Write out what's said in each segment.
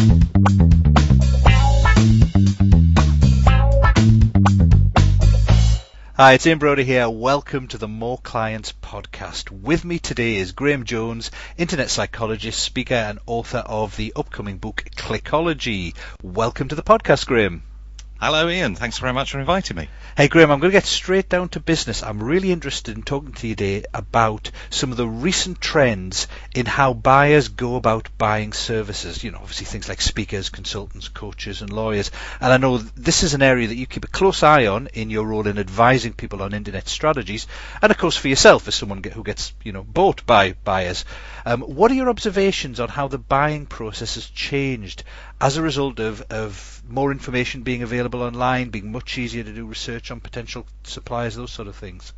Hi, it's Ian Brodie here. Welcome to the More Clients podcast. With me today is Graham Jones, internet psychologist, speaker, and author of the upcoming book Clickology. Welcome to the podcast, Graham. Hello, Ian. Thanks very much for inviting me. Hey, Graham, I'm going to get straight down to business. I'm really interested in talking to you today about some of the recent trends in how buyers go about buying services. You know, obviously things like speakers, consultants, coaches, and lawyers. And I know this is an area that you keep a close eye on in your role in advising people on internet strategies, and of course for yourself as someone who gets, you know, bought by buyers. Um, what are your observations on how the buying process has changed as a result of, of more information being available online, being much easier to do research on potential suppliers, those sort of things?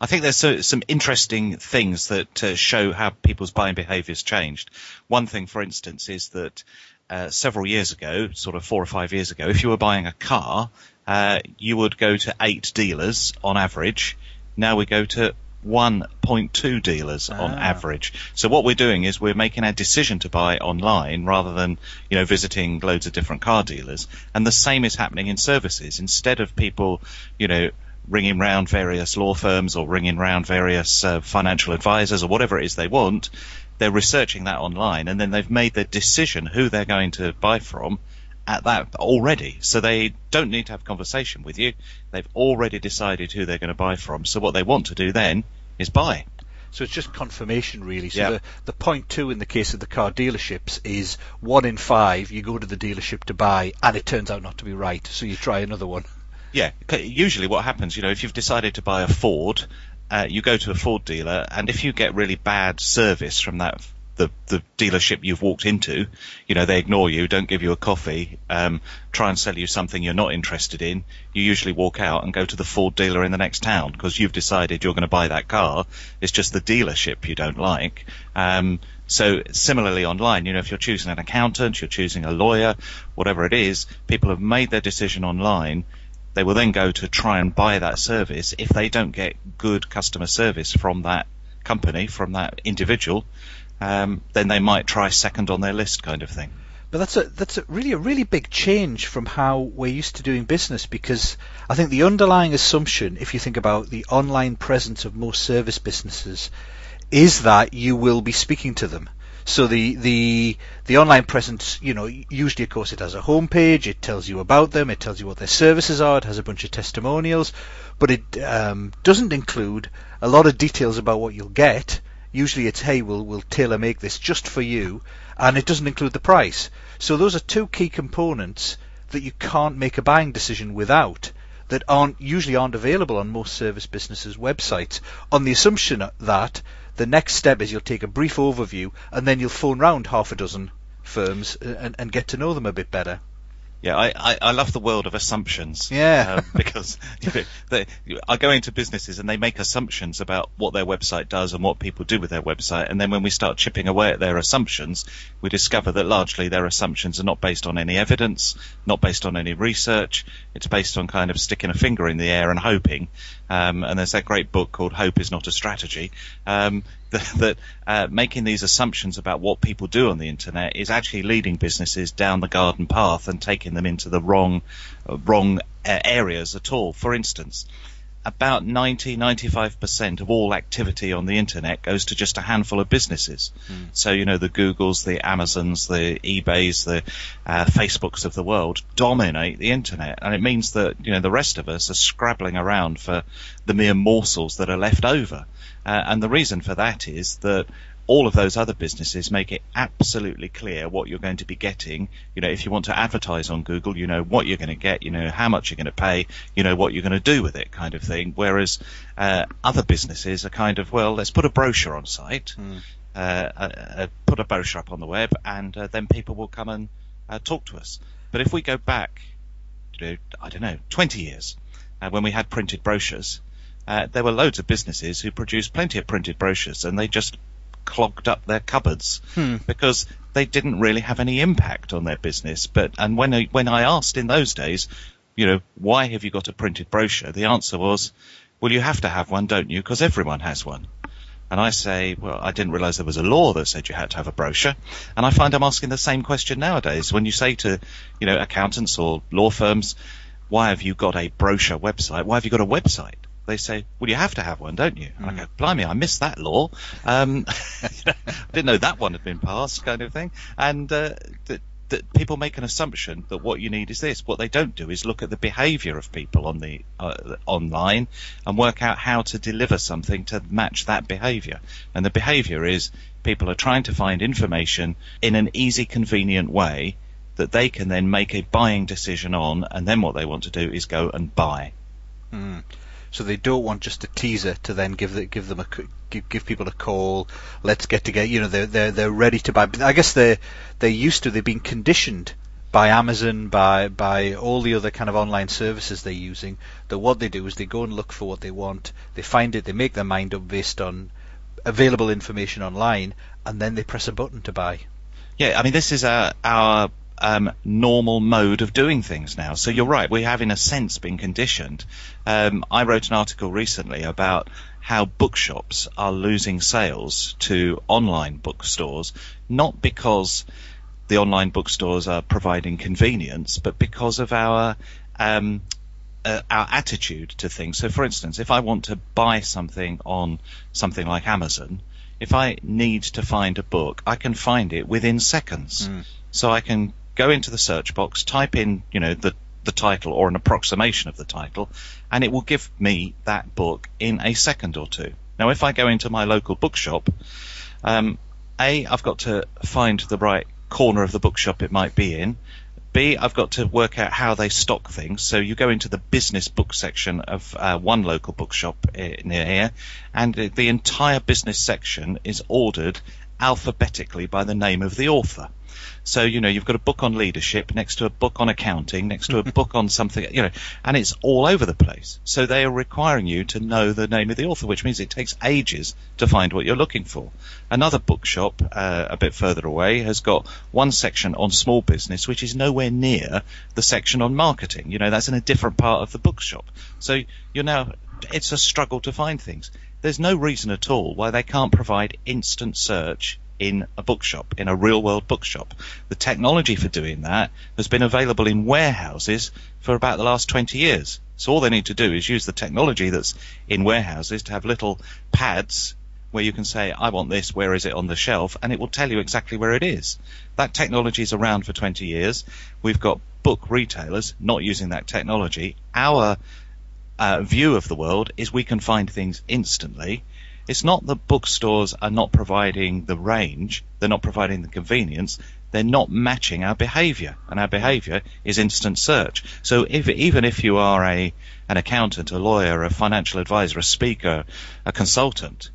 I think there's so, some interesting things that uh, show how people's buying behaviours changed. One thing, for instance, is that uh, several years ago, sort of four or five years ago, if you were buying a car, uh, you would go to eight dealers on average. Now we go to 1.2 dealers ah. on average. So what we're doing is we're making our decision to buy online rather than, you know, visiting loads of different car dealers. And the same is happening in services. Instead of people, you know, ringing round various law firms or ringing round various uh, financial advisors or whatever it is they want, they're researching that online and then they've made their decision who they're going to buy from at that already. So they don't need to have a conversation with you. They've already decided who they're going to buy from. So what they want to do then is buy. So it's just confirmation, really. So the, the point two in the case of the car dealerships is one in five you go to the dealership to buy, and it turns out not to be right. So you try another one. Yeah, usually what happens, you know, if you've decided to buy a Ford, uh, you go to a Ford dealer, and if you get really bad service from that the, the dealership you've walked into, you know, they ignore you, don't give you a coffee, um, try and sell you something you're not interested in, you usually walk out and go to the Ford dealer in the next town because you've decided you're going to buy that car. It's just the dealership you don't like. Um, so similarly online, you know, if you're choosing an accountant, you're choosing a lawyer, whatever it is, people have made their decision online. They will then go to try and buy that service. If they don't get good customer service from that company, from that individual, um, then they might try second on their list, kind of thing. But that's a that's a really a really big change from how we're used to doing business because I think the underlying assumption, if you think about the online presence of most service businesses, is that you will be speaking to them. So the the the online presence, you know, usually of course it has a homepage, it tells you about them, it tells you what their services are, it has a bunch of testimonials, but it um, doesn't include a lot of details about what you'll get Usually it's, hey, we'll, we'll tailor make this just for you, and it doesn't include the price. So those are two key components that you can't make a buying decision without that aren't usually aren't available on most service businesses websites on the assumption that the next step is you'll take a brief overview and then you'll phone round half a dozen firms uh, and, and get to know them a bit better. Yeah, I, I, I, love the world of assumptions. Yeah. Um, because you know, they, I go into businesses and they make assumptions about what their website does and what people do with their website. And then when we start chipping away at their assumptions, we discover that largely their assumptions are not based on any evidence, not based on any research. It's based on kind of sticking a finger in the air and hoping. Um, and there's that great book called Hope is Not a Strategy. Um, that, that uh, making these assumptions about what people do on the internet is actually leading businesses down the garden path and taking them into the wrong, uh, wrong uh, areas at all. For instance, about 90, 95% of all activity on the internet goes to just a handful of businesses. Mm. So, you know, the Googles, the Amazons, the eBays, the uh, Facebooks of the world dominate the internet. And it means that, you know, the rest of us are scrabbling around for the mere morsels that are left over. Uh, and the reason for that is that all of those other businesses make it absolutely clear what you're going to be getting. You know, if you want to advertise on Google, you know what you're going to get, you know how much you're going to pay, you know what you're going to do with it, kind of thing. Whereas uh, other businesses are kind of, well, let's put a brochure on site, mm. uh, uh, put a brochure up on the web, and uh, then people will come and uh, talk to us. But if we go back, you know, I don't know, 20 years, uh, when we had printed brochures, uh, there were loads of businesses who produced plenty of printed brochures and they just clogged up their cupboards hmm. because they didn't really have any impact on their business. But and when I, when I asked in those days, you know, why have you got a printed brochure? The answer was, well, you have to have one, don't you? Because everyone has one. and I say, well, I didn't realize there was a law that said you had to have a brochure. And I find I'm asking the same question nowadays. When you say to, you know, accountants or law firms, why have you got a brochure website? Why have you got a website? They say, well, you have to have one, don't you? Mm. I go, blimey, I missed that law. Um, I didn't know that one had been passed, kind of thing. And uh, th- that people make an assumption that what you need is this. What they don't do is look at the behaviour of people on the uh, online and work out how to deliver something to match that behaviour. And the behaviour is people are trying to find information in an easy, convenient way that they can then make a buying decision on, and then what they want to do is go and buy. Mm. So they don't want just a teaser to then give the, give them a give, give people a call. Let's get together. You know, they're they're they're ready to buy. I guess they're they're used to. They've been conditioned by Amazon, by by all the other kind of online services they're using. That what they do is they go and look for what they want. They find it. They make their mind up based on available information online, and then they press a button to buy. Yeah, I mean, this is uh, our our um, normal mode of doing things now. So you're right, we have in a sense been conditioned. Um, I wrote an article recently about how bookshops are losing sales to online bookstores, not because the online bookstores are providing convenience, but because of our um, uh, our attitude to things. So, for instance, if I want to buy something on something like Amazon, if I need to find a book, I can find it within seconds. Mm. So I can go into the search box, type in, you know, the, the title or an approximation of the title, and it will give me that book in a second or two. Now, if I go into my local bookshop, um, A, I've got to find the right corner of the bookshop it might be in. B, I've got to work out how they stock things. So you go into the business book section of uh, one local bookshop eh, near here, and the entire business section is ordered alphabetically by the name of the author. So, you know, you've got a book on leadership next to a book on accounting, next to a book on something, you know, and it's all over the place. So they are requiring you to know the name of the author, which means it takes ages to find what you're looking for. Another bookshop, uh, a bit further away, has got one section on small business, which is nowhere near the section on marketing. You know, that's in a different part of the bookshop. So you're now, it's a struggle to find things. There's no reason at all why they can't provide instant search in a bookshop, in a real world bookshop. The technology for doing that has been available in warehouses for about the last 20 years. So all they need to do is use the technology that's in warehouses to have little pads where you can say, I want this, where is it on the shelf? And it will tell you exactly where it is. That technology is around for 20 years. We've got book retailers not using that technology. Our uh, view of the world is we can find things instantly it's not that bookstores are not providing the range, they're not providing the convenience, they're not matching our behavior, and our behavior is instant search. So if, even if you are a an accountant, a lawyer, a financial advisor, a speaker, a consultant,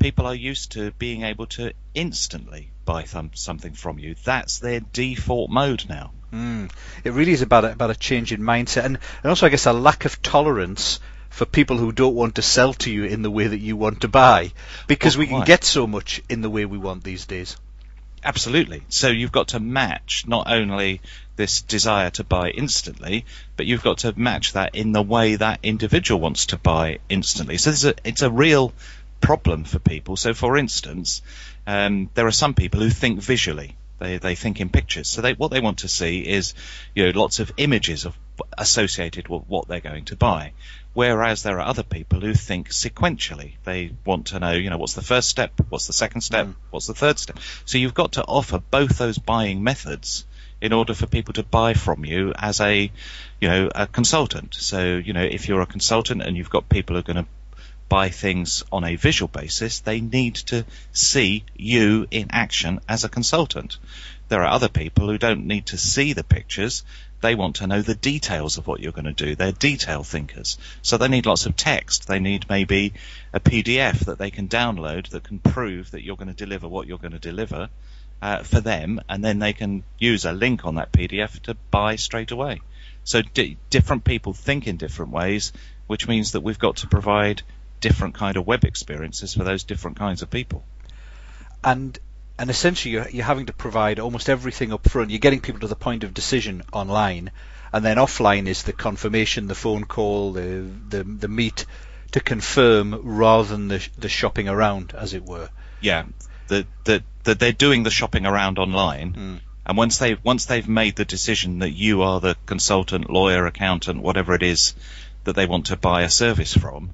people are used to being able to instantly buy th- something from you. That's their default mode now. Mm. It really is about a, about a change in mindset, and, and also I guess a lack of tolerance for people who don't want to sell to you in the way that you want to buy because well, we can get so much in the way we want these days. Absolutely. So you've got to match not only this desire to buy instantly, but you've got to match that in the way that individual wants to buy instantly. So a, it's a real problem for people. So for instance, um, there are some people who think visually. They they think in pictures. So they what they want to see is you know lots of images of associated with what they're going to buy. Whereas there are other people who think sequentially. They want to know, you know, what's the first step, what's the second step, mm. what's the third step. So you've got to offer both those buying methods in order for people to buy from you as a, you know, a consultant. So, you know, if you're a consultant and you've got people who are going to buy things on a visual basis, they need to see you in action as a consultant. There are other people who don't need to see the pictures. They want to know the details of what you're going to do. They're detail thinkers. So they need lots of text. They need maybe a PDF that they can download that can prove that you're going to deliver what you're going to deliver uh, for them, and then they can use a link on that PDF to buy straight away. So di- different people think in different ways, which means that we've got to provide different kind of web experiences for those different kinds of people. And and essentially you're, you're having to provide almost everything up front. You're getting people to the point of decision online, and then offline is the confirmation, the phone call, the the, the meet to confirm rather than the the shopping around, as it were. Yeah, that that that they're doing the shopping around online, Mm. and once they once they've made the decision that you are the consultant, lawyer, accountant, whatever it is that they want to buy a service from,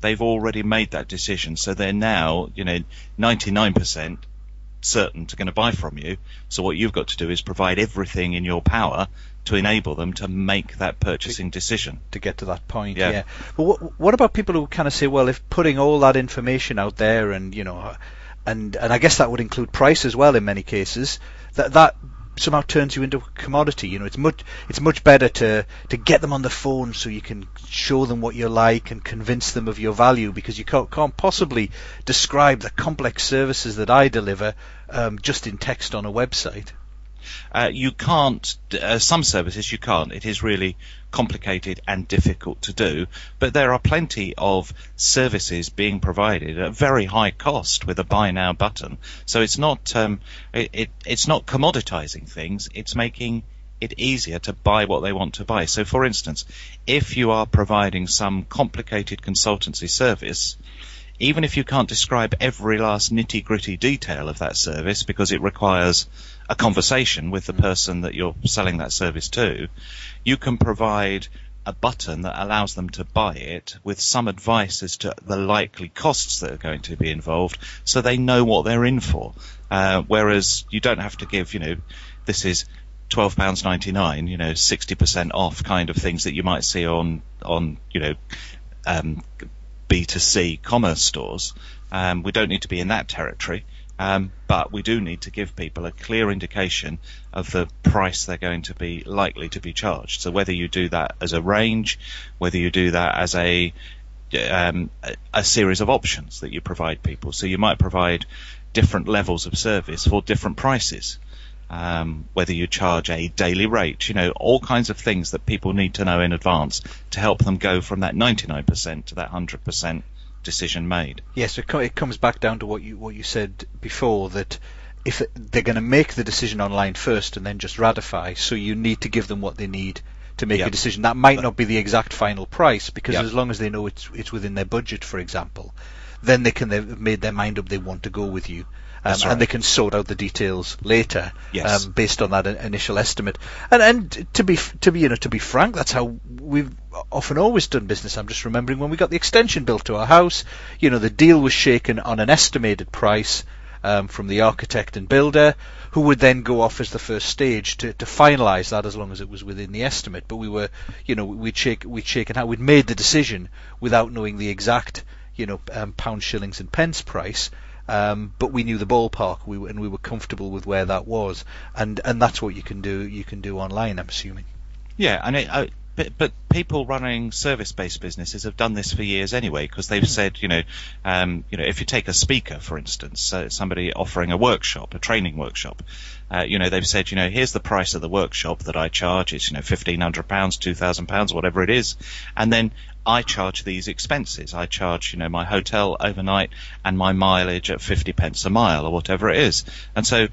they've already made that decision. So they're now, you know, 99% certain to going to buy from you. So what you've got to do is provide everything in your power to enable them to make that purchasing decision. to get to that point. Yeah. Yeah. But what, what about people who kind of say, well, if putting all that information out there, and you know, and and I guess that would include price as well in many cases, that that somehow turns you into a commodity. You know, it's much it's much better to to get them on the phone so you can show them what you're like and convince them of your value because you can't, can't possibly describe the complex services that I deliver um, just in text on a website. Uh, you can't, uh, some services you can't. It is really complicated and difficult to do, but there are plenty of services being provided at very high cost with a buy now button. So it's not, um, it, it, it's not commoditizing things, it's making it easier to buy what they want to buy. So for instance, if you are providing some complicated consultancy service, even if you can't describe every last nitty gritty detail of that service because it requires a conversation with the person that you're selling that service to, you can provide a button that allows them to buy it with some advice as to the likely costs that are going to be involved so they know what they're in for. Uh, whereas you don't have to give, you know, this is £12.99, you know, 60% off kind of things that you might see on, on, you know, um, B2C commerce stores. Um, we don't need to be in that territory, um, but we do need to give people a clear indication of the price they're going to be likely to be charged. So whether you do that as a range, whether you do that as a um, a, series of options that you provide people. So you might provide different levels of service for different prices. Um, whether you charge a daily rate, you know, all kinds of things that people need to know in advance to help them go from that 99% to that 100% decision made. Yes, it, co- it comes back down to what you what you said before that if they're going to make the decision online first and then just ratify, so you need to give them what they need to make Yep. a decision. That might not be the exact final price because Yep. as long as they know it's it's within their budget, for example, then they can they've made their mind up they want to go with you. Um, right. And they can sort out the details later, Yes. um, based on that in- initial estimate. And and to be f- to be you know to be frank, that's how we've often always done business. I'm just remembering when we got the extension built to our house. You know, the deal was shaken on an estimated price um, from the architect and builder, who would then go off as the first stage to, to finalise that as long as it was within the estimate. But we were, you know, we'd shake we'd shaken out. We'd made the decision without knowing the exact, you know, um, pound, shillings, and pence price. Um, but we knew the ballpark, we and we were comfortable with where that was, and and that's what you can do. You can do online, I'm assuming. Yeah, and it, but, but people running service-based businesses have done this for years anyway, because they've said, you know, um, you know, if you take a speaker, for instance, uh, somebody offering a workshop, a training workshop, uh, you know, they've said, you know, here's the price of the workshop that I charge. It's, you know, fifteen hundred pounds, two thousand pounds, whatever it is, and then I charge these expenses. I charge, you know, my hotel overnight and my mileage at 50 pence a mile or whatever it is. And so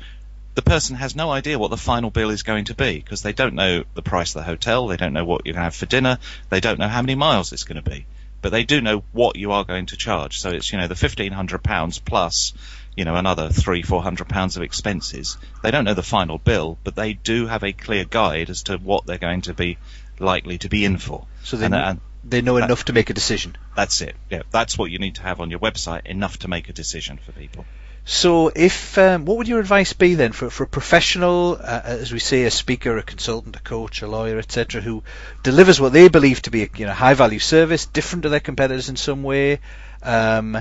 the person has no idea what the final bill is going to be because they don't know the price of the hotel, they don't know what you're going to have for dinner, they don't know how many miles it's going to be. But they do know what you are going to charge. So it's, you know, the £1,500 plus, you know, another three, four hundred pounds of expenses. They don't know the final bill, but they do have a clear guide as to what they're going to be likely to be in for. So they And, and they know that- enough to make a decision. that's it. Yeah, that's what you need to have on your website, enough to make a decision for people. So, if um, what would your advice be then for for a professional, uh, as we say, a speaker, a consultant, a coach, a lawyer, etc., who delivers what they believe to be a you know high value service, different to their competitors in some way, um,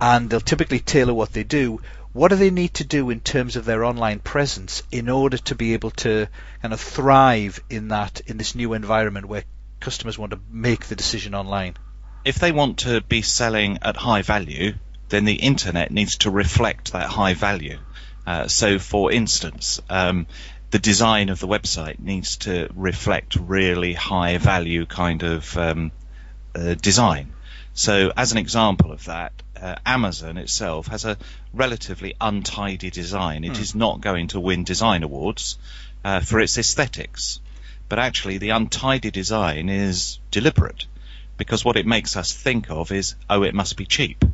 and they'll typically tailor what they do. What do they need to do in terms of their online presence in order to be able to kind of thrive in that in this new environment where customers want to make the decision online? if they want to be selling at high value, then the internet needs to reflect that high value. Uh, so, for instance, um, the design of the website needs to reflect really high value kind of um, uh, design. So, as an example of that, uh, Amazon itself has a relatively untidy design. It is not going to win design awards uh, for its aesthetics, but actually the untidy design is deliberate because what it makes us think of is, oh, it must be cheap.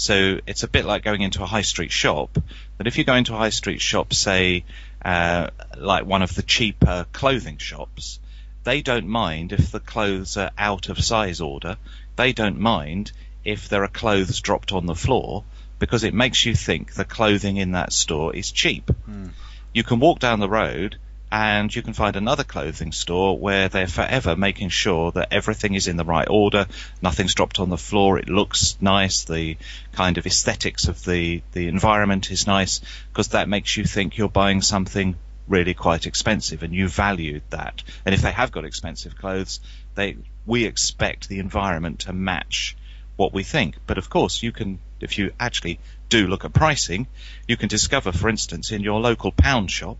So it's a bit like going into a high street shop. But if you go into a high street shop, say, uh, like one of the cheaper clothing shops, they don't mind if the clothes are out of size order. They don't mind if there are clothes dropped on the floor because it makes you think the clothing in that store is cheap. Mm. You can walk down the road and you can find another clothing store where they're forever making sure that everything is in the right order, nothing's dropped on the floor, it looks nice, the kind of aesthetics of the, the environment is nice, because that makes you think you're buying something really quite expensive and you valued that. And if they have got expensive clothes, they, we expect the environment to match what we think. But of course, you can, if you actually do look at pricing, you can discover, for instance, in your local pound shop,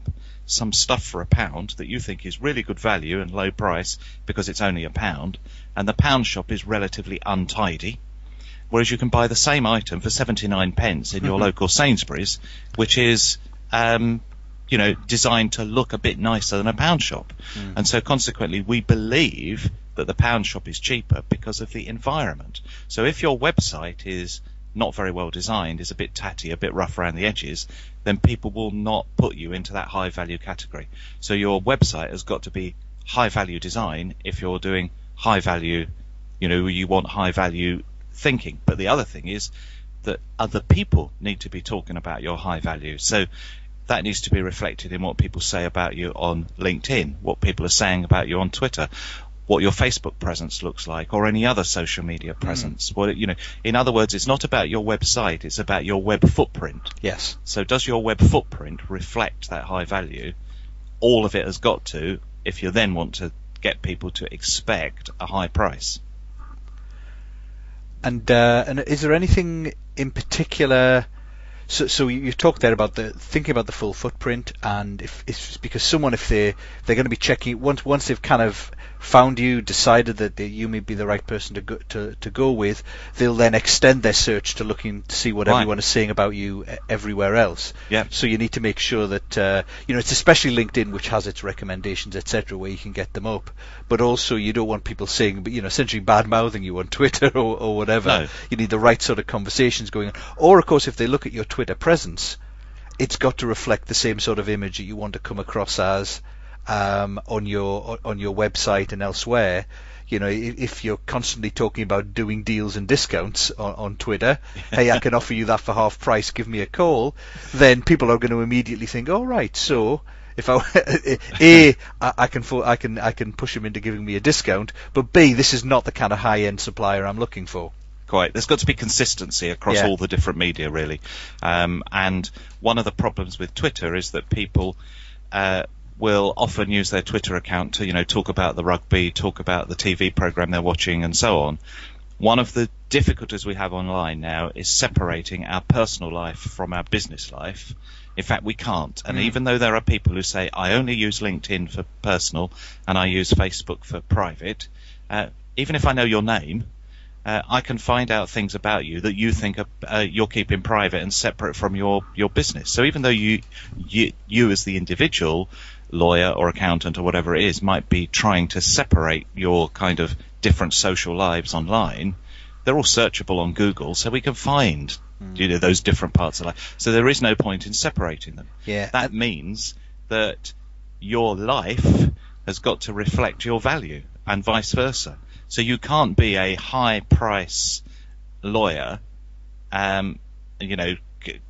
some stuff for a pound that you think is really good value and low price because it's only a pound, and the pound shop is relatively untidy. Whereas you can buy the same item for 79 pence in your mm-hmm. local Sainsbury's, which is, um, you know, designed to look a bit nicer than a pound shop. Mm. And so consequently, we believe that the pound shop is cheaper because of the environment. So if your website is not very well designed, is a bit tatty, a bit rough around the edges, then people will not put you into that high value category. So your website has got to be high value design if you're doing high value, you know, you want high value thinking. But the other thing is that other people need to be talking about your high value. So that needs to be reflected in what people say about you on LinkedIn, what people are saying about you on Twitter, what your Facebook presence looks like or any other social media hmm. presence. Mm. What you know, in other words, it's not about your website; it's about your web footprint. Yes. So, does your web footprint reflect that high value? All of it has got to, if you then want to get people to expect a high price. And uh, and is there anything in particular? So, so you talked there about the thinking about the full footprint, and if it's because someone, if they they're going to be checking once once they've kind of found you, decided that you may be the right person to go, to, to go with, they'll then extend their search to looking to see what right. everyone is saying about you everywhere else. Yeah. So you need to make sure that uh, you know it's especially LinkedIn which has its recommendations etc. where you can get them up, but also you don't want people saying you know essentially bad mouthing you on Twitter or, or whatever. No. You need the right sort of conversations going on. Or of course if they look at your Twitter presence, it's got to reflect the same sort of image that you want to come across as um, on your on your website and elsewhere. You know, if you're constantly talking about doing deals and discounts on, on Twitter, hey, I can offer you that for half price. Give me a call. Then people are going to immediately think, all oh, right, so if I a I can I can I can push them into giving me a discount, but b this is not the kind of high end supplier I'm looking for. Quite. There's got to be consistency across yeah. all the different media, really. Um, and one of the problems with Twitter is that people uh, will often use their Twitter account to, you know, talk about the rugby, talk about the TV program they're watching, and so on. One of the difficulties we have online now is separating our personal life from our business life. In fact, we can't. And mm. even though there are people who say, I only use LinkedIn for personal and I use Facebook for private, uh, even if I know your name, uh, I can find out things about you that you think are, uh, you're keeping private and separate from your, your business. So even though you, you, you as the individual lawyer or accountant or whatever it is might be trying to separate your kind of different social lives online, they're all searchable on Google, so we can find mm. you know those different parts of life. So there is no point in separating them. Yeah, that means that your life has got to reflect your value, and vice versa. So you can't be a high price lawyer, um, you know,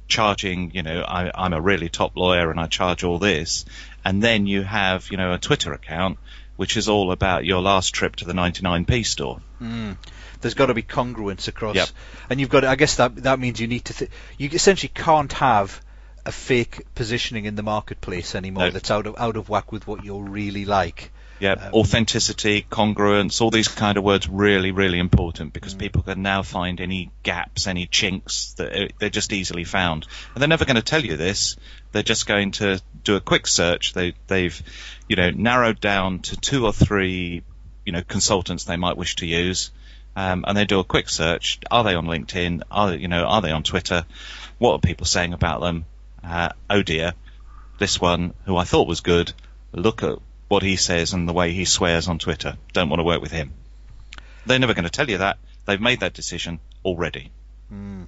charging, you know, I, am a really top lawyer and I charge all this, and then you have, you know, a Twitter account which is all about your last trip to the 99p store. Mm. There's got to be congruence across, yep. and you've got. To, I guess that that means you need to. Th- you essentially can't have a fake positioning in the marketplace anymore no. that's out of out of whack with what you're really like. Yeah, um, authenticity, congruence, all these kind of words really, really important because mm. people can now find any gaps, any chinks that uh, they're just easily found. And they're never going to tell you this. They're just going to do a quick search. They, they've, you know, narrowed down to two or three, you know, consultants they might wish to use. Um, and they do a quick search. Are they on LinkedIn? Are you know? Are they on Twitter? What are people saying about them? Uh, oh dear, this one who I thought was good. Look at what he says and the way he swears on Twitter. Don't want to work with him. They're never going to tell you that. They've made that decision already. Mm.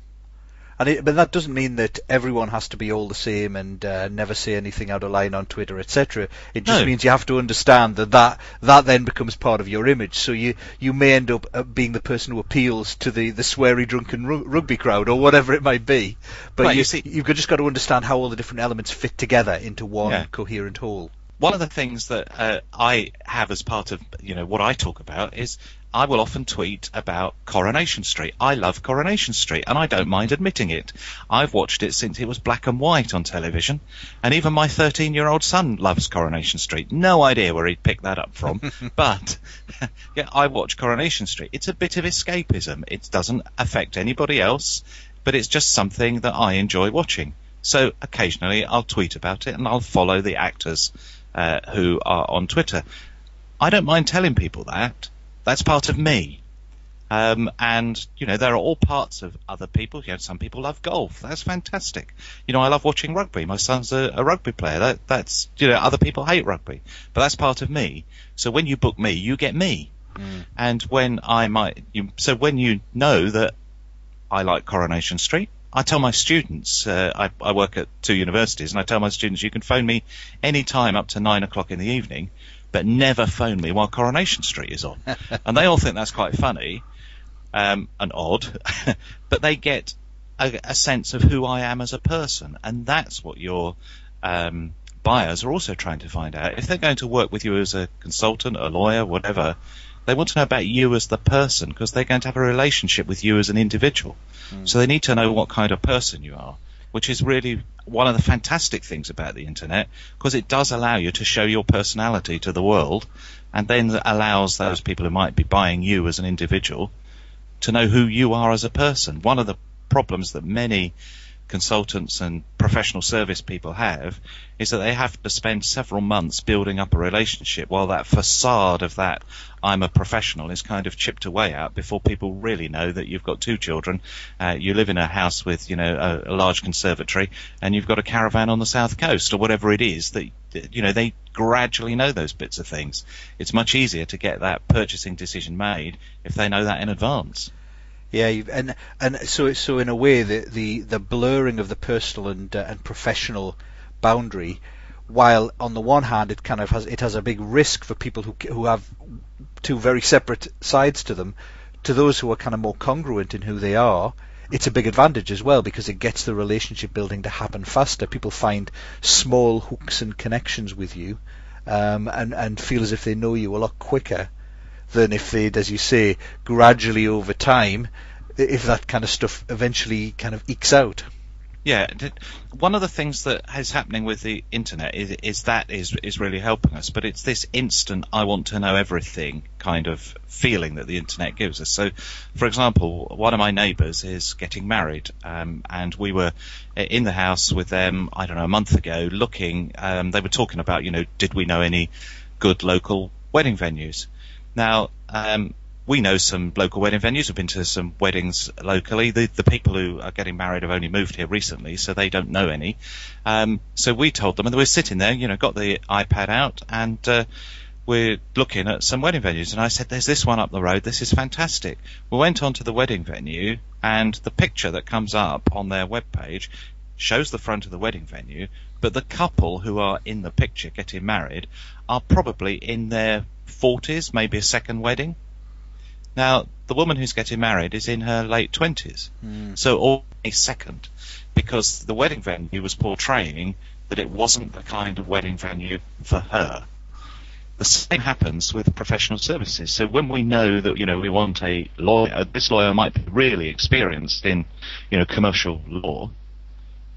And it, but that doesn't mean that everyone has to be all the same and uh, never say anything out of line on Twitter, etc. It just No. means you have to understand that, that that then becomes part of your image. So you you may end up uh, being the person who appeals to the the sweary drunken ru- rugby crowd or whatever it might be. But Right, you, you see- you've just got to understand how all the different elements fit together into one Yeah. coherent whole. One of the things that uh, I have as part of you know what I talk about is I will often tweet about Coronation Street. I love Coronation Street, and I don't mind admitting it. I've watched it since it was black and white on television, and even my 13-year-old son loves Coronation Street. No idea where he'd picked that up from, but yeah, I watch Coronation Street. It's a bit of escapism. It doesn't affect anybody else, but it's just something that I enjoy watching. So occasionally I'll tweet about it and I'll follow the actors uh, who are on Twitter. I don't mind telling people that. That's part of me. Um, and you know there are all parts of other people. You know, some people love golf. That's fantastic. You know, I love watching rugby. My son's a, a rugby player. That, that's you know, other people hate rugby, but that's part of me. So when you book me, you get me. And when I might, you, so when you know that I like Coronation Street. I tell my students, uh, I, I work at two universities, and I tell my students, you can phone me any time up to nine o'clock in the evening, but never phone me while Coronation Street is on. and they all think that's quite funny um, and odd, but they get a, a sense of who I am as a person, and that's what your um, buyers are also trying to find out. If they're going to work with you as a consultant, a lawyer, whatever, they want to know about you as the person because they're going to have a relationship with you as an individual. Hmm. So they need to know what kind of person you are, which is really one of the fantastic things about the internet because it does allow you to show your personality to the world and then allows those people who might be buying you as an individual to know who you are as a person. One of the problems that many consultants and professional service people have is that they have to spend several months building up a relationship while that facade of that I'm a professional is kind of chipped away at before people really know that you've got two children, uh, you live in a house with, you know, a, a large conservatory and you've got a caravan on the south coast or whatever it is that, you know, they gradually know those bits of things. It's much easier to get that purchasing decision made if they know that in advance. Yeah, and and so so in a way the the, the blurring of the personal and uh, and professional boundary, while on the one hand it kind of has it has a big risk for people who who have two very separate sides to them, to those who are kind of more congruent in who they are. It's a big advantage as well because it gets the relationship building to happen faster. People find small hooks and connections with you, um, and and feel as if they know you a lot quicker than if they'd, as you say, gradually over time, if that kind of stuff eventually kind of ekes out. Yeah, one of the things that is happening with the internet is, is that is is really helping us, but it's this instant I want to know everything kind of feeling that the internet gives us. So, for example, one of my neighbours is getting married, um, and we were in the house with them. I don't know a month ago, looking. Um, they were talking about, you know, did we know any good local wedding venues? Now, um, we know some local wedding venues. We've been to some weddings locally. The, the people who are getting married have only moved here recently, so they don't know any. Um, so we told them, and we're sitting there, you know, got the iPad out, and uh, we're looking at some wedding venues. And I said, "There's this one up the road. This is fantastic." We went on to the wedding venue, and the picture that comes up on their webpage shows the front of the wedding venue, but the couple who are in the picture getting married are probably in their 40s, maybe a second wedding. Now, the woman who's getting married is in her late 20s. Hmm. So, all a second, because the wedding venue was portraying that it wasn't the kind of wedding venue for her. The same happens with professional services. So when we know that, you know, we want a lawyer, this lawyer might be really experienced in, you know, commercial law,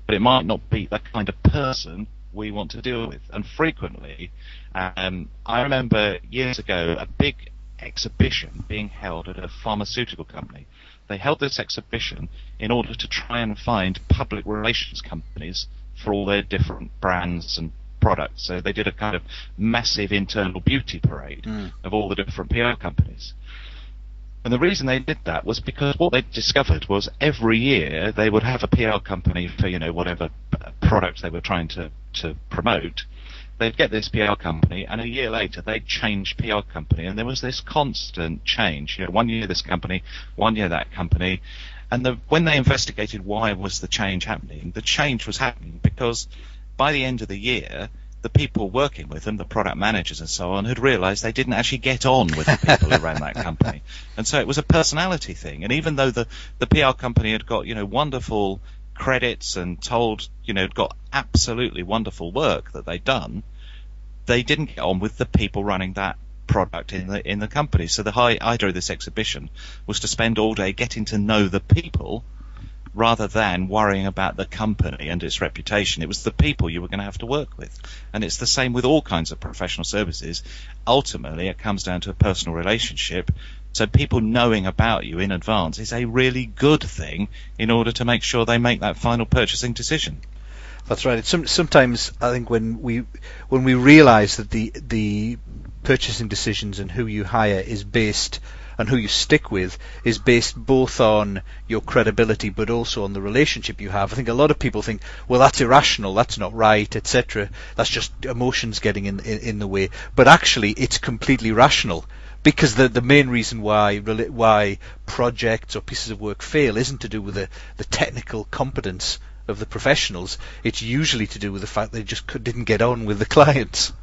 but it might not be the kind of person we want to deal with. And frequently, um, I remember years ago a big exhibition being held at a pharmaceutical company. They held this exhibition in order to try and find public relations companies for all their different brands and products. So they did a kind of massive internal beauty parade of all the different PR companies. And the reason they did that was because what they discovered was every year they would have a PR company for, you know, whatever product they were trying to, to promote. they'd get this PR company, and a year later they'd change PR company, and there was this constant change. You know, one year this company, one year that company, and the, when they investigated why was the change happening, the change was happening because by the end of the year, the people working with them, the product managers and so on, had realised they didn't actually get on with the people who ran that company, and so it was a personality thing. And even though the the PR company had got you know wonderful credits and told, you know, got absolutely wonderful work that they'd done, they didn't get on with the people running that product in the in the company. So the high idea of this exhibition was to spend all day getting to know the people rather than worrying about the company and its reputation. It was the people you were going to have to work with. And it's the same with all kinds of professional services. Ultimately, it comes down to a personal relationship so people knowing about you in advance is a really good thing in order to make sure they make that final purchasing decision. That's right. Some, sometimes I think when we when we realise that the the purchasing decisions and who you hire is based and who you stick with is based both on your credibility but also on the relationship you have. I think a lot of people think, well, that's irrational, that's not right, etc. That's just emotions getting in, in, in the way. But actually, it's completely rational because the the main reason why why projects or pieces of work fail isn't to do with the the technical competence of the professionals. It's usually to do with the fact they just didn't get on with the clients.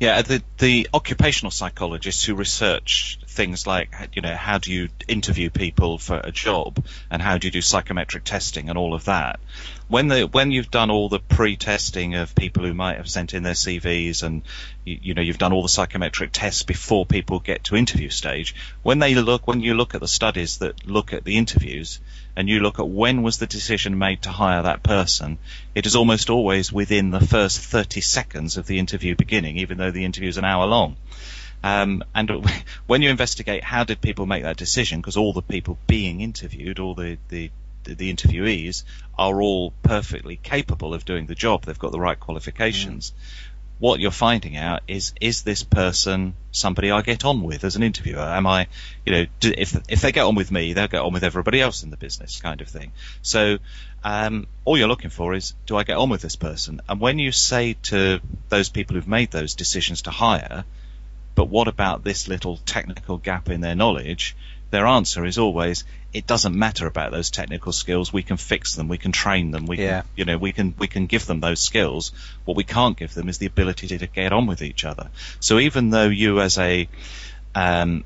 Yeah, the the occupational psychologists who research things like you know how do you interview people for a job and how do you do psychometric testing and all of that when the when you've done all the pre-testing of people who might have sent in their CVs and you, you, know you've done all the psychometric tests before people get to interview stage when they look when you look at the studies that look at the interviews and you look at when was the decision made to hire that person it is almost always within the first 30 seconds of the interview beginning even though the interview is an hour long. Um, and when you investigate how did people make that decision, because all the people being interviewed, all the, the the interviewees are all perfectly capable of doing the job. They've got the right qualifications. Mm. What you're finding out is, is this person somebody I get on with as an interviewer? Am I, you know, do, if, if they get on with me, they'll get on with everybody else in the business kind of thing. So, um, all you're looking for is, do I get on with this person? And when you say to those people who've made those decisions to hire, but what about this little technical gap in their knowledge? Their answer is always, it doesn't matter about those technical skills. We can fix them. We can train them. We yeah. can, you know, we can, we can give them those skills. What we can't give them is the ability to, to get on with each other. So even though you as a, um,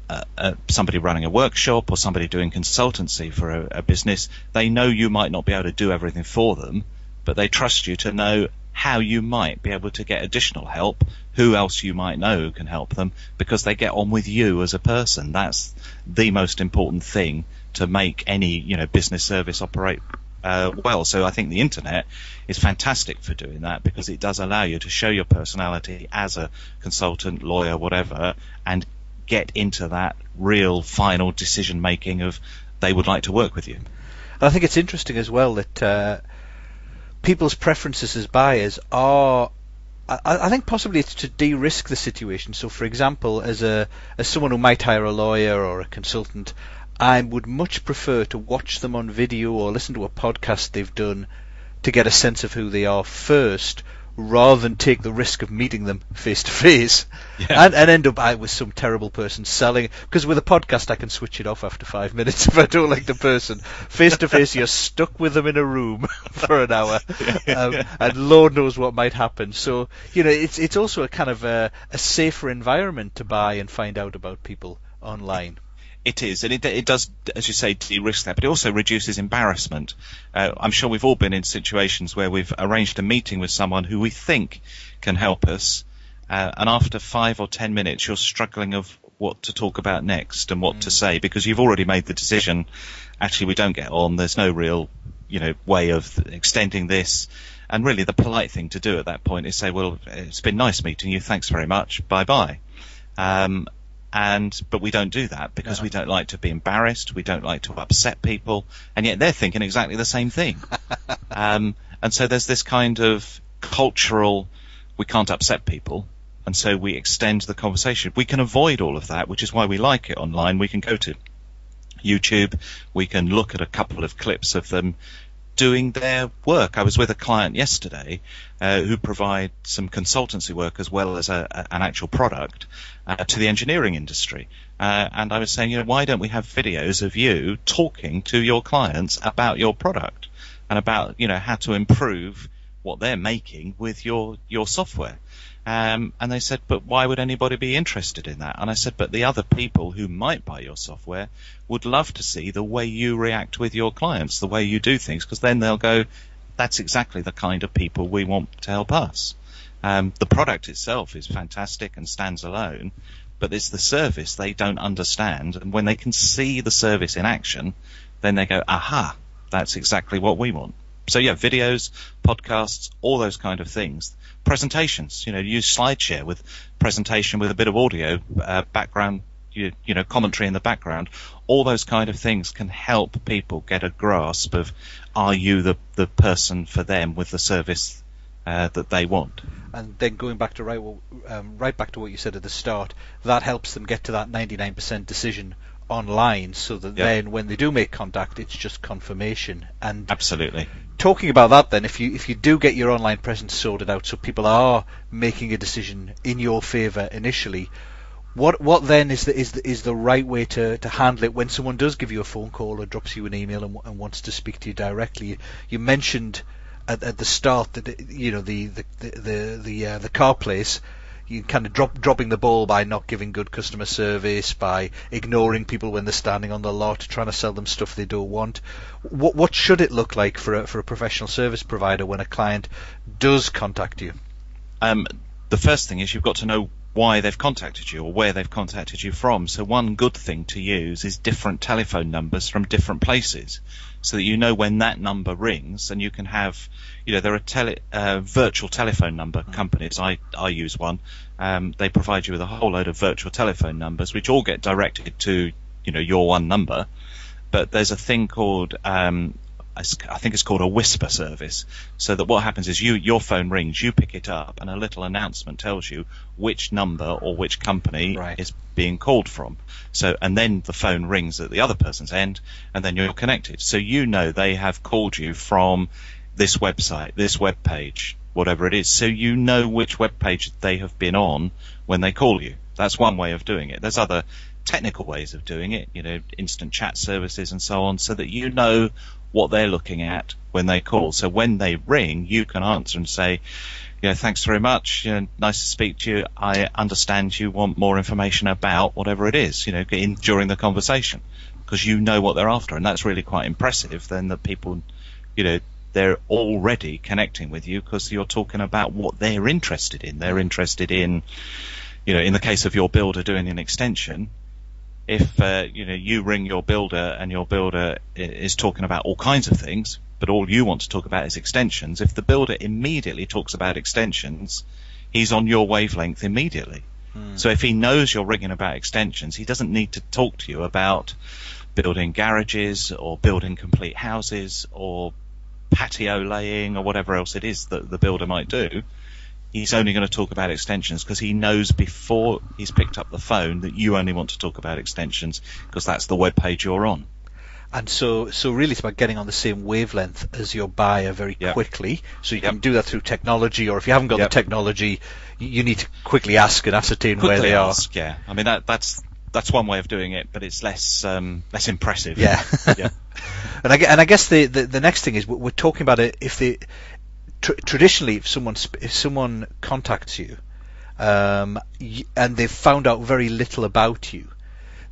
somebody running a workshop or somebody doing consultancy for a, a business, they know you might not be able to do everything for them, but they trust you to know how you might be able to get additional help, who else you might know can help them, because they get on with you as a person. That's the most important thing to make any you know business service operate uh, well. So I think the internet is fantastic for doing that because it does allow you to show your personality as a consultant, lawyer, whatever, and get into that real final decision making of they would like to work with you. I think it's interesting as well that. Uh, people's preferences as buyers are I, think possibly it's to de-risk the situation. So, for example, as a as someone who might hire a lawyer or a consultant, I would much prefer to watch them on video or listen to a podcast they've done to get a sense of who they are first, rather than take the risk of meeting them face to face and end up out with some terrible person selling. Because with a podcast, I can switch it off after five minutes if I don't like the person. Face to face, you're stuck with them in a room for an hour, um, and Lord knows what might happen. So you know, it's it's also a kind of a, a safer environment to buy and find out about people online. It is, and it, it does, as you say, de-risk that, but it also reduces embarrassment. Uh, I'm sure we've all been in situations where we've arranged a meeting with someone who we think can help us, uh, and after five or ten minutes, you're struggling of what to talk about next and what mm. to say because you've already made the decision. Actually, we don't get on. There's no real, you know, way of extending this. And really, the polite thing to do at that point is say, "Well, it's been nice meeting you. Thanks very much. Bye bye." Um, and but we don't do that because no. we don't like to be embarrassed. We don't like to upset people, and yet they're thinking exactly the same thing. um, and so there's this kind of cultural we can't upset people, and so we extend the conversation. We can avoid all of that, which is why we like it online. We can go to YouTube, we can look at a couple of clips of them doing their work. I was with a client yesterday uh, who provide some consultancy work as well as a, a, an actual product uh, to the engineering industry. Uh, and I was saying, you know, why don't we have videos of you talking to your clients about your product and about, you know, how to improve what they're making with your, your software? Um, and they said, but why would anybody be interested in that? And I said, but the other people who might buy your software would love to see the way you react with your clients, the way you do things, because then they'll go, that's exactly the kind of people we want to help us. Um, the product itself is fantastic and stands alone, but it's the service they don't understand. And when they can see the service in action, then they go, aha, that's exactly what we want. So yeah, videos, podcasts, all those kind of things presentations. You know, use SlideShare with presentation with a bit of audio uh, background, you, you, know, commentary in the background. All those kind of things can help people get a grasp of are you the the person for them with the service uh, that they want. And then going back to right, um, right back to what you said at the start, that helps them get to that 99% decision online so that yep. then when they do make contact it's just confirmation and absolutely talking about that then if you if you do get your online presence sorted out so people are making a decision in your favor initially what what then is the is the, is the right way to, to handle it when someone does give you a phone call or drops you an email and, and wants to speak to you directly? You mentioned at, at the start that you know the the the the, the, uh, the car place you kind of drop dropping the ball by not giving good customer service, by ignoring people when they're standing on the lot, trying to sell them stuff they don't want. What what should it look like for a, for a professional service provider when a client does contact you? Um, the first thing is you've got to know why they've contacted you or where they've contacted you from. So one good thing to use is different telephone numbers from different places so that you know when that number rings and you can have, you know, there are tele, uh, virtual telephone number mm. companies. I, I use one. Um, they provide you with a whole load of virtual telephone numbers which all get directed to, you know, your one number. But there's a thing called um, I think it's called a whisper service. So that what happens is you, your phone rings, you pick it up, and a little announcement tells you which number or which company right. is being called from. So, and then the phone rings at the other person's end, and then you're connected. So you know they have called you from this website, this web page, whatever it is. So you know which web page they have been on when they call you. That's one way of doing it. There's other technical ways of doing it, you know, instant chat services and so on, so that you know what they're looking at when they call. So when they ring, you can answer and say, you know, thanks very much. You know, nice to speak to you. I understand you want more information about whatever it is, you know, in, during the conversation because you know what they're after. And that's really quite impressive then that people, you know, they're already connecting with you because you're talking about what they're interested in. They're interested in, you know, in the case of your builder doing an extension, if uh, you know you ring your builder and your builder is talking about all kinds of things, but all you want to talk about is extensions, if the builder immediately talks about extensions, he's on your wavelength immediately. Hmm. So if he knows you're ringing about extensions, he doesn't need to talk to you about building garages or building complete houses or patio laying or whatever else it is that the builder might do he's only going to talk about extensions because he knows before he's picked up the phone that you only want to talk about extensions because that's the web page you're on. And so, so really, it's about getting on the same wavelength as your buyer very yep. quickly. So you yep. can do that through technology, or if you haven't got yep. the technology, you need to quickly ask and ascertain quickly where they ask, are. Yeah, I mean that that's that's one way of doing it, but it's less um, less impressive. Yeah, yeah. and I and I guess the, the, the next thing is we're talking about it if the tr- traditionally, if someone if someone contacts you um, and they've found out very little about you,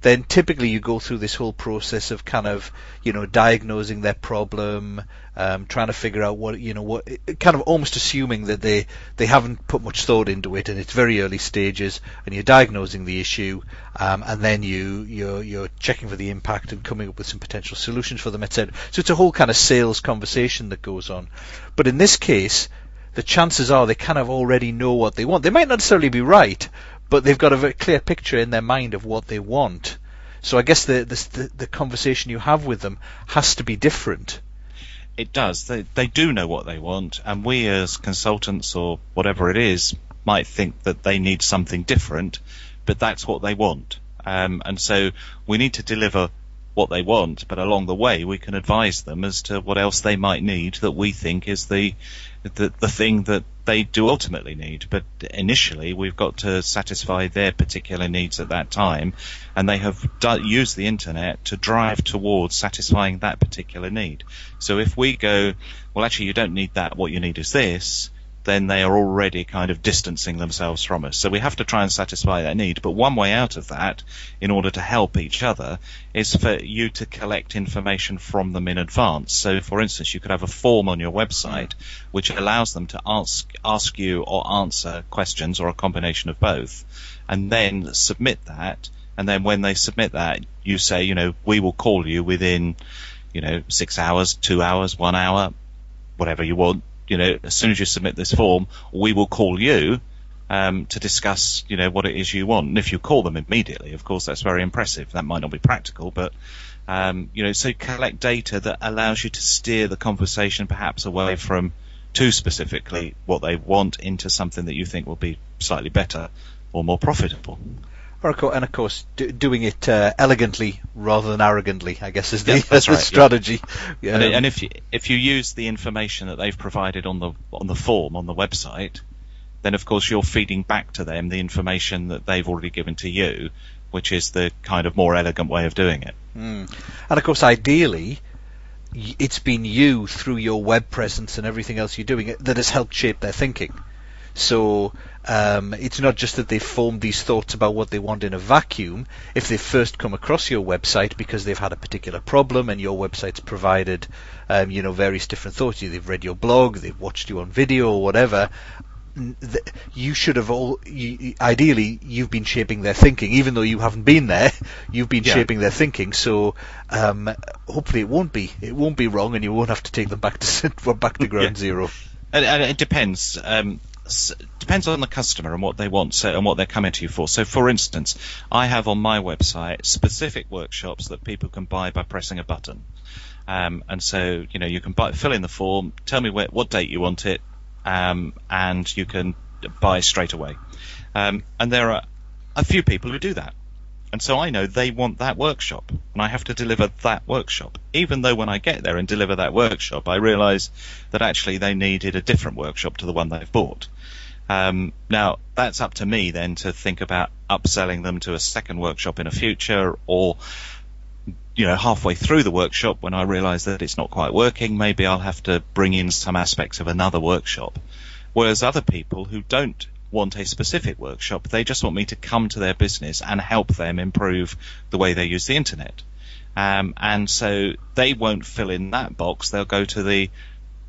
then typically you go through this whole process of kind of, you know, diagnosing their problem, um, trying to figure out what, you know, what, kind of almost assuming that they, they haven't put much thought into it and it's very early stages and you're diagnosing the issue, um, and then you, you're, you're checking for the impact and coming up with some potential solutions for them, etc. So it's a whole kind of sales conversation that goes on. But in this case, the chances are they kind of already know what they want. They might not necessarily be right, but they've got a very clear picture in their mind of what they want. So I guess the, the the conversation you have with them has to be different. It does. They they do know what they want, and we as consultants or whatever it is might think that they need something different, but that's what they want. Um, and so we need to deliver what they want, but along the way we can advise them as to what else they might need that we think is the the, the thing that they do ultimately need. But initially, we've got to satisfy their particular needs at that time, and they have do- used the internet to drive towards satisfying that particular need. So if we go, well, actually, you don't need that. What you need is this then they are already kind of distancing themselves from us. So we have to try and satisfy that need. But one way out of that, in order to help each other, is for you to collect information from them in advance. So for instance, you could have a form on your website which allows them to ask, ask you or answer questions or a combination of both and then submit that. And then when they submit that, you say, you know, we will call you within, you know, six hours, two hours, one hour, whatever you want you know, as soon as you submit this form, we will call you um, to discuss, you know, what it is you want. And if you call them immediately, of course, that's very impressive. That might not be practical, but um, you know, so collect data that allows you to steer the conversation perhaps away from too specifically what they want into something that you think will be slightly better or more profitable. Or, and of course, do, doing it uh, elegantly rather than arrogantly, I guess, is the, yeah, that's the right, strategy. Yeah. And, and, if you if you use the information that they've provided on the on the form on the website, then of course you're feeding back to them the information that they've already given to you, which is the kind of more elegant way of doing it. Mm. And of course, ideally, it's been you through your web presence and everything else you're doing that has helped shape their thinking. So um, it's not just that they've formed these thoughts about what they want in a vacuum. If they've first come across your website because they've had a particular problem and your website's provided, um, you know, various different thoughts. They've read your blog, they've watched you on video or whatever. You should have all. You, ideally, you've been shaping their thinking, even though you haven't been there. You've been yeah. shaping their thinking, so um, hopefully it won't be. It won't be wrong, and you won't have to take them back to back to ground yeah. zero. And, and, it depends. Um, depends on the customer and what they want so, and what they're coming to you for. So, for instance, I have on my website specific workshops that people can buy by pressing a button. Um, and so, you know, you can buy, fill in the form, tell me where, what date you want it, um, and you can buy straight away. Um, and there are a few people who do that. And so I know they want that workshop, and I have to deliver that workshop. Even though when I get there and deliver that workshop, I realise that actually they needed a different workshop to the one they've bought. Um, now that's up to me then to think about upselling them to a second workshop in a future, or you know halfway through the workshop when I realise that it's not quite working, maybe I'll have to bring in some aspects of another workshop. Whereas other people who don't want a specific workshop. They just want me to come to their business and help them improve the way they use the internet. Um, and so they won't fill in that box. They'll go to the,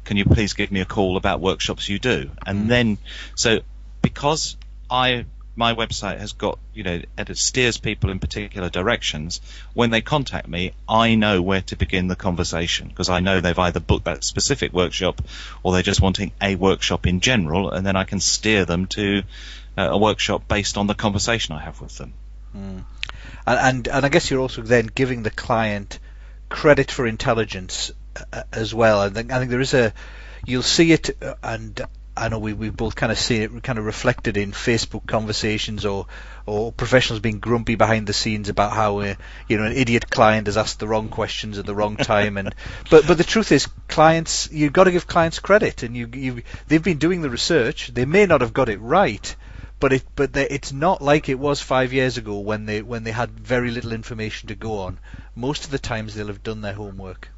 can you please give me a call about workshops you do? And mm. then, so because I my website has got, you know, it steers people in particular directions. When they contact me, I know where to begin the conversation because I know they've either booked that specific workshop or they're just wanting a workshop in general, and then I can steer them to uh, a workshop based on the conversation I have with them. Mm. And, and, and I guess you're also then giving the client credit for intelligence uh, as well. I think I think there is a you'll see it, uh, and I know we we both kind of seen it kind of reflected in Facebook conversations or or professionals being grumpy behind the scenes about how uh, you know an idiot client has asked the wrong questions at the wrong time and but but the truth is clients you've got to give clients credit and you you they've been doing the research they may not have got it right but it but they, it's not like it was five years ago when they when they had very little information to go on. Most of the times they'll have done their homework.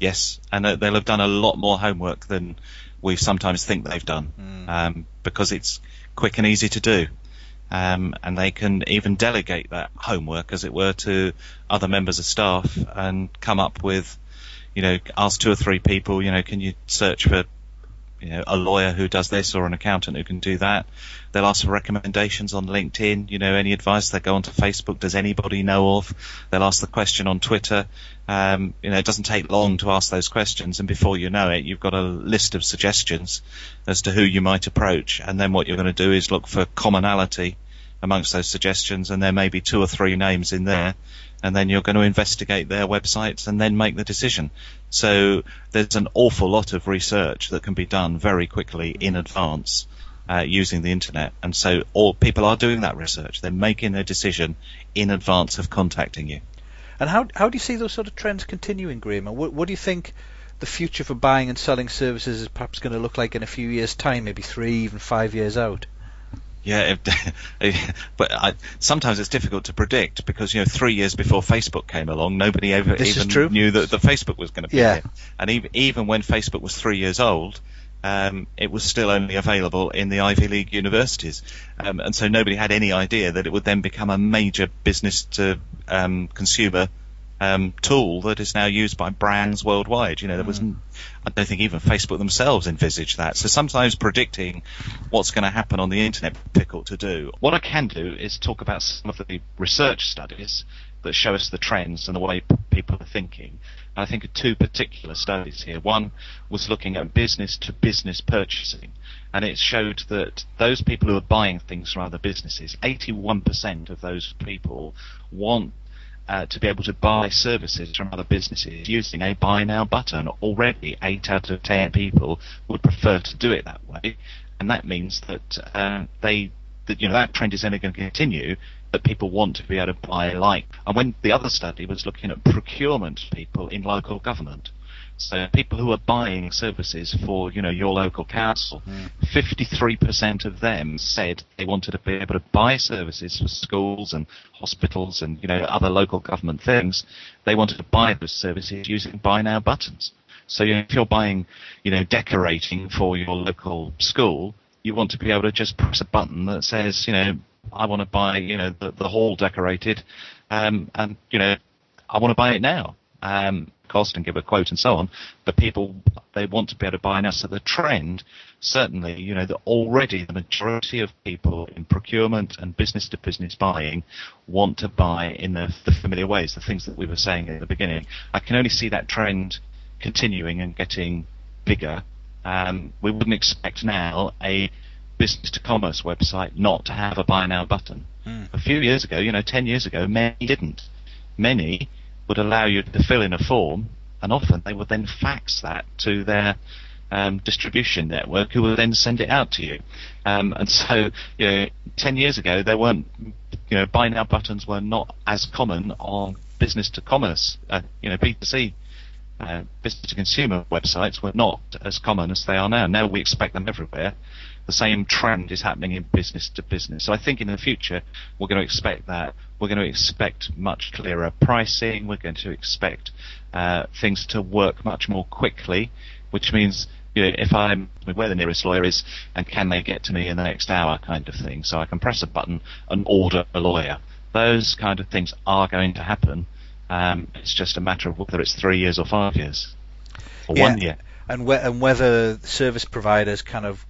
Yes and uh, they'll have done a lot more homework than we sometimes think they've done mm. um, because it's quick and easy to do. Um, and they can even delegate that homework, as it were, to other members of staff and come up with, you know, ask two or three people, you know, can you search for you know, a lawyer who does this or an accountant who can do that. They'll ask for recommendations on LinkedIn, you know, any advice. They go onto Facebook. Does anybody know of? They'll ask the question on Twitter. Um, you know, it doesn't take long to ask those questions, and before you know it, you've got a list of suggestions as to who you might approach. And then what you're going to do is look for commonality amongst those suggestions, and there may be two or three names in there and then you're going to investigate their websites and then make the decision. So there's an awful lot of research that can be done very quickly in advance uh, using the internet, and so all people are doing that research. They're making their decision in advance of contacting you. And how how do you see those sort of trends continuing, Graham? What, what do you think the future for buying and selling services is perhaps going to look like in a few years' time, maybe three, even five years out? Yeah, but I, sometimes it's difficult to predict because you know three years before Facebook came along, nobody ever This even knew that, that Facebook was going to be Yeah. here. And even, even when Facebook was three years old, um, it was still only available in the Ivy League universities, um, and so nobody had any idea that it would then become a major business to um, consumer um, tool that is now used by brands worldwide. You know, there was, n- I don't think even Facebook themselves envisaged that. So sometimes predicting what's going to happen on the internet is difficult to do. What I can do is talk about some of the research studies that show us the trends and the way people are thinking. And I think of two particular studies here. One was looking at business to business purchasing. And it showed that those people who are buying things from other businesses, 81% of those people want uh, to be able to buy services from other businesses using a buy now button. Already, 8 out of 10 people would prefer to do it that way. And that means that uh, they, that, you know, that trend is only going to continue, that people want to be able to buy like. And when the other study was looking at procurement people in local government, so people who are buying services for, you know, your local council, 53% of them said they wanted to be able to buy services for schools and hospitals and, you know, other local government things. They wanted to buy those services using buy now buttons. So you know, if you're buying, you know, decorating for your local school, you want to be able to just press a button that says, you know, I want to buy, you know, the, the hall decorated, um, and you know, I want to buy it now. Um, cost and give a quote and so on, but people they want to be able to buy now. So the trend, certainly, you know, that already the majority of people in procurement and business to business buying want to buy in the, the familiar ways, the things that we were saying at the beginning. I can only see that trend continuing and getting bigger. Um, we wouldn't expect now a business to commerce website not to have a buy now button. A few years ago, you know, 10 years ago, many didn't. Many would allow you to fill in a form, and often they would then fax that to their um, distribution network, who would then send it out to you. Um, and so, you know, 10 years ago, there weren't, you know, buy now buttons were not as common on business to commerce, uh, you know, B2C uh, business to consumer websites were not as common as they are now. Now we expect them everywhere. The same trend is happening in business to business. So I think in the future we're going to expect that. We're going to expect much clearer pricing. We're going to expect uh, things to work much more quickly, which means you know, if I'm where the nearest lawyer is and can they get to me in the next hour kind of thing. So I can press a button and order a lawyer. Those kind of things are going to happen. Um, it's just a matter of whether it's three years or five years or Yeah. one year. and, and whether service providers kind of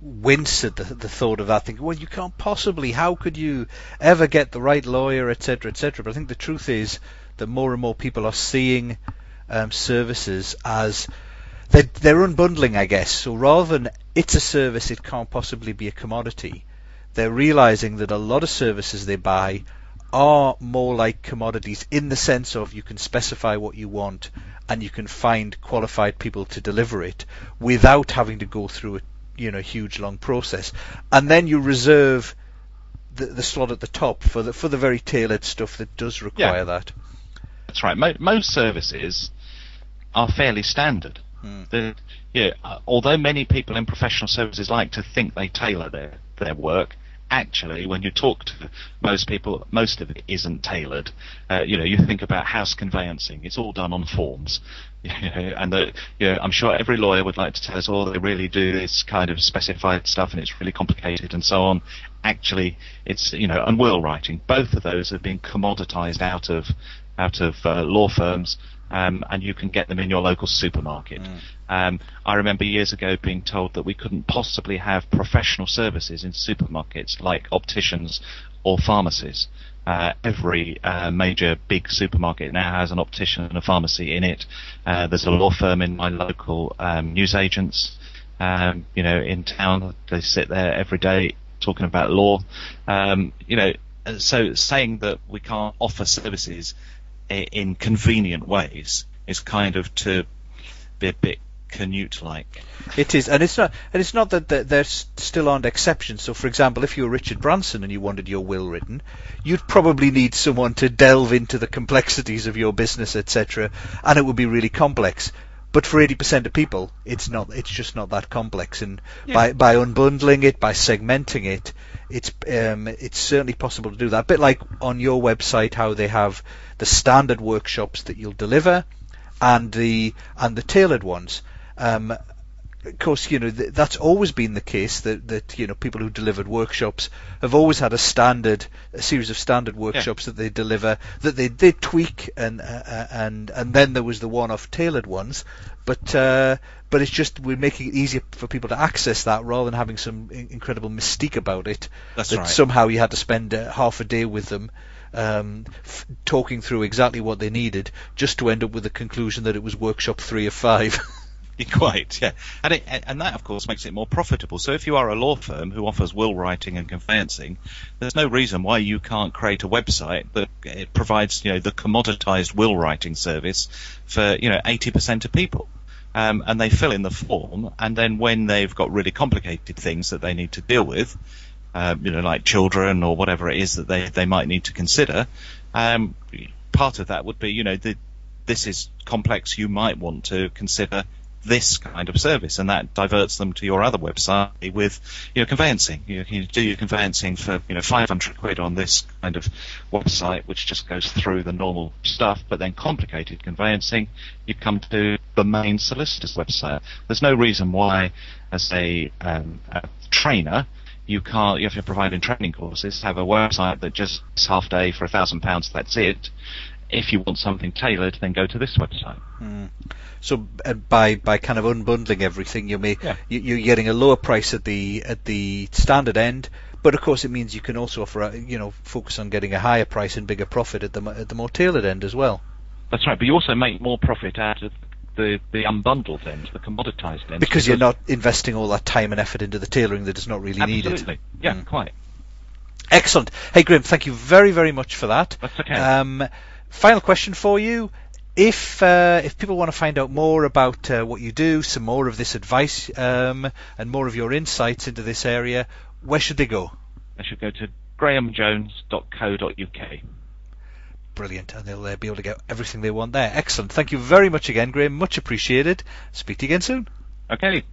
wince at the, the thought of that, thinking, well, you can't possibly, how could you ever get the right lawyer, etc., etc. But I think the truth is that more and more people are seeing um, services as they're, they're unbundling, I guess. So rather than it's a service, it can't possibly be a commodity. They're realizing that a lot of services they buy are more like commodities in the sense of you can specify what you want and you can find qualified people to deliver it without having to go through a you know huge long process and then you reserve the, the slot at the top for the for the very tailored stuff that does require Yeah. that That's right. Mo- most services are fairly standard. The, yeah, uh, although many people in professional services like to think they tailor their, their work, actually, when you talk to most people, most of it isn't tailored. Uh, you know, you think about house conveyancing; it's all done on forms. You know, and the, you know, I'm sure every lawyer would like to tell us, oh, they really do this kind of specified stuff, and it's really complicated, and so on. Actually, it's you know, and will writing. Both of those have been commoditized out of out of uh, law firms, um, and you can get them in your local supermarket. Um, I remember years ago being told that we couldn't possibly have professional services in supermarkets like opticians or pharmacies. Uh, every uh, major big supermarket now has an optician and a pharmacy in it. Uh, there's a law firm in my local um, newsagents, um, you know, in town. They sit there every day talking about law. Um, you know, uh, so saying that we can't offer services in convenient ways is kind of to be a bit Canute-like. It is, and it's not, and it's not that there, there still aren't exceptions. So, for example, if you were Richard Branson and you wanted your will written, you'd probably need someone to delve into the complexities of your business, etc., and it would be really complex. But for 80% of people, it's not. It's just not that complex. And Yeah. by by unbundling it, by segmenting it, it's um, it's certainly possible to do that. A bit like on your website, how they have the standard workshops that you'll deliver, and the and the tailored ones. Um, of course, you know th- that's always been the case. That that you know people who delivered workshops have always had a standard, a series of standard workshops that they deliver that they they tweak and uh, uh, and and then there was the one-off tailored ones. But uh, but it's just we're making it easier for people to access that rather than having some incredible mystique about it. That's that right. somehow you had to spend uh, half a day with them. Um, f- talking through exactly what they needed, just to end up with the conclusion that it was workshop three of five. Quite, yeah, and it, and that of course makes it more profitable. So if you are a law firm who offers will writing and conveyancing, there's no reason why you can't create a website that it provides you know the commoditized will writing service for you know 80% of people. Um, and they fill in the form, and then when they've got really complicated things that they need to deal with, um, you know, like children or whatever it is that they, they might need to consider, um, part of that would be, you know, the, this is complex. You might want to consider this kind of service, and that diverts them to your other website with, you know, conveyancing. You can do your conveyancing for, you know, 500 quid on this kind of website, which just goes through the normal stuff, but then complicated conveyancing, you come to the main solicitor's website. There's no reason why, as a, um, a trainer, you can't, if you're providing training courses, have a website that just half day for a thousand pounds, that's it. If you want something tailored, then go to this website. So uh, by by kind of unbundling everything, you may Yeah. you, you're getting a lower price at the at the standard end, but of course it means you can also offer a, you know focus on getting a higher price and bigger profit at the at the more tailored end as well. That's right, but you also make more profit out of the, the unbundled end, the commoditized end. Because you're not investing all that time and effort into the tailoring that is not really Absolutely. needed. Yeah, Mm. quite. Excellent. Hey Graham, thank you very very much for that. That's okay. Um, final question for you. If uh, if people want to find out more about uh, what you do, some more of this advice, um, and more of your insights into this area, where should they go? They should go to grahamjones.co.uk. Brilliant, and they'll uh, be able to get everything they want there. Excellent. Thank you very much again, Graham. Much appreciated. Speak to you again soon. Okay.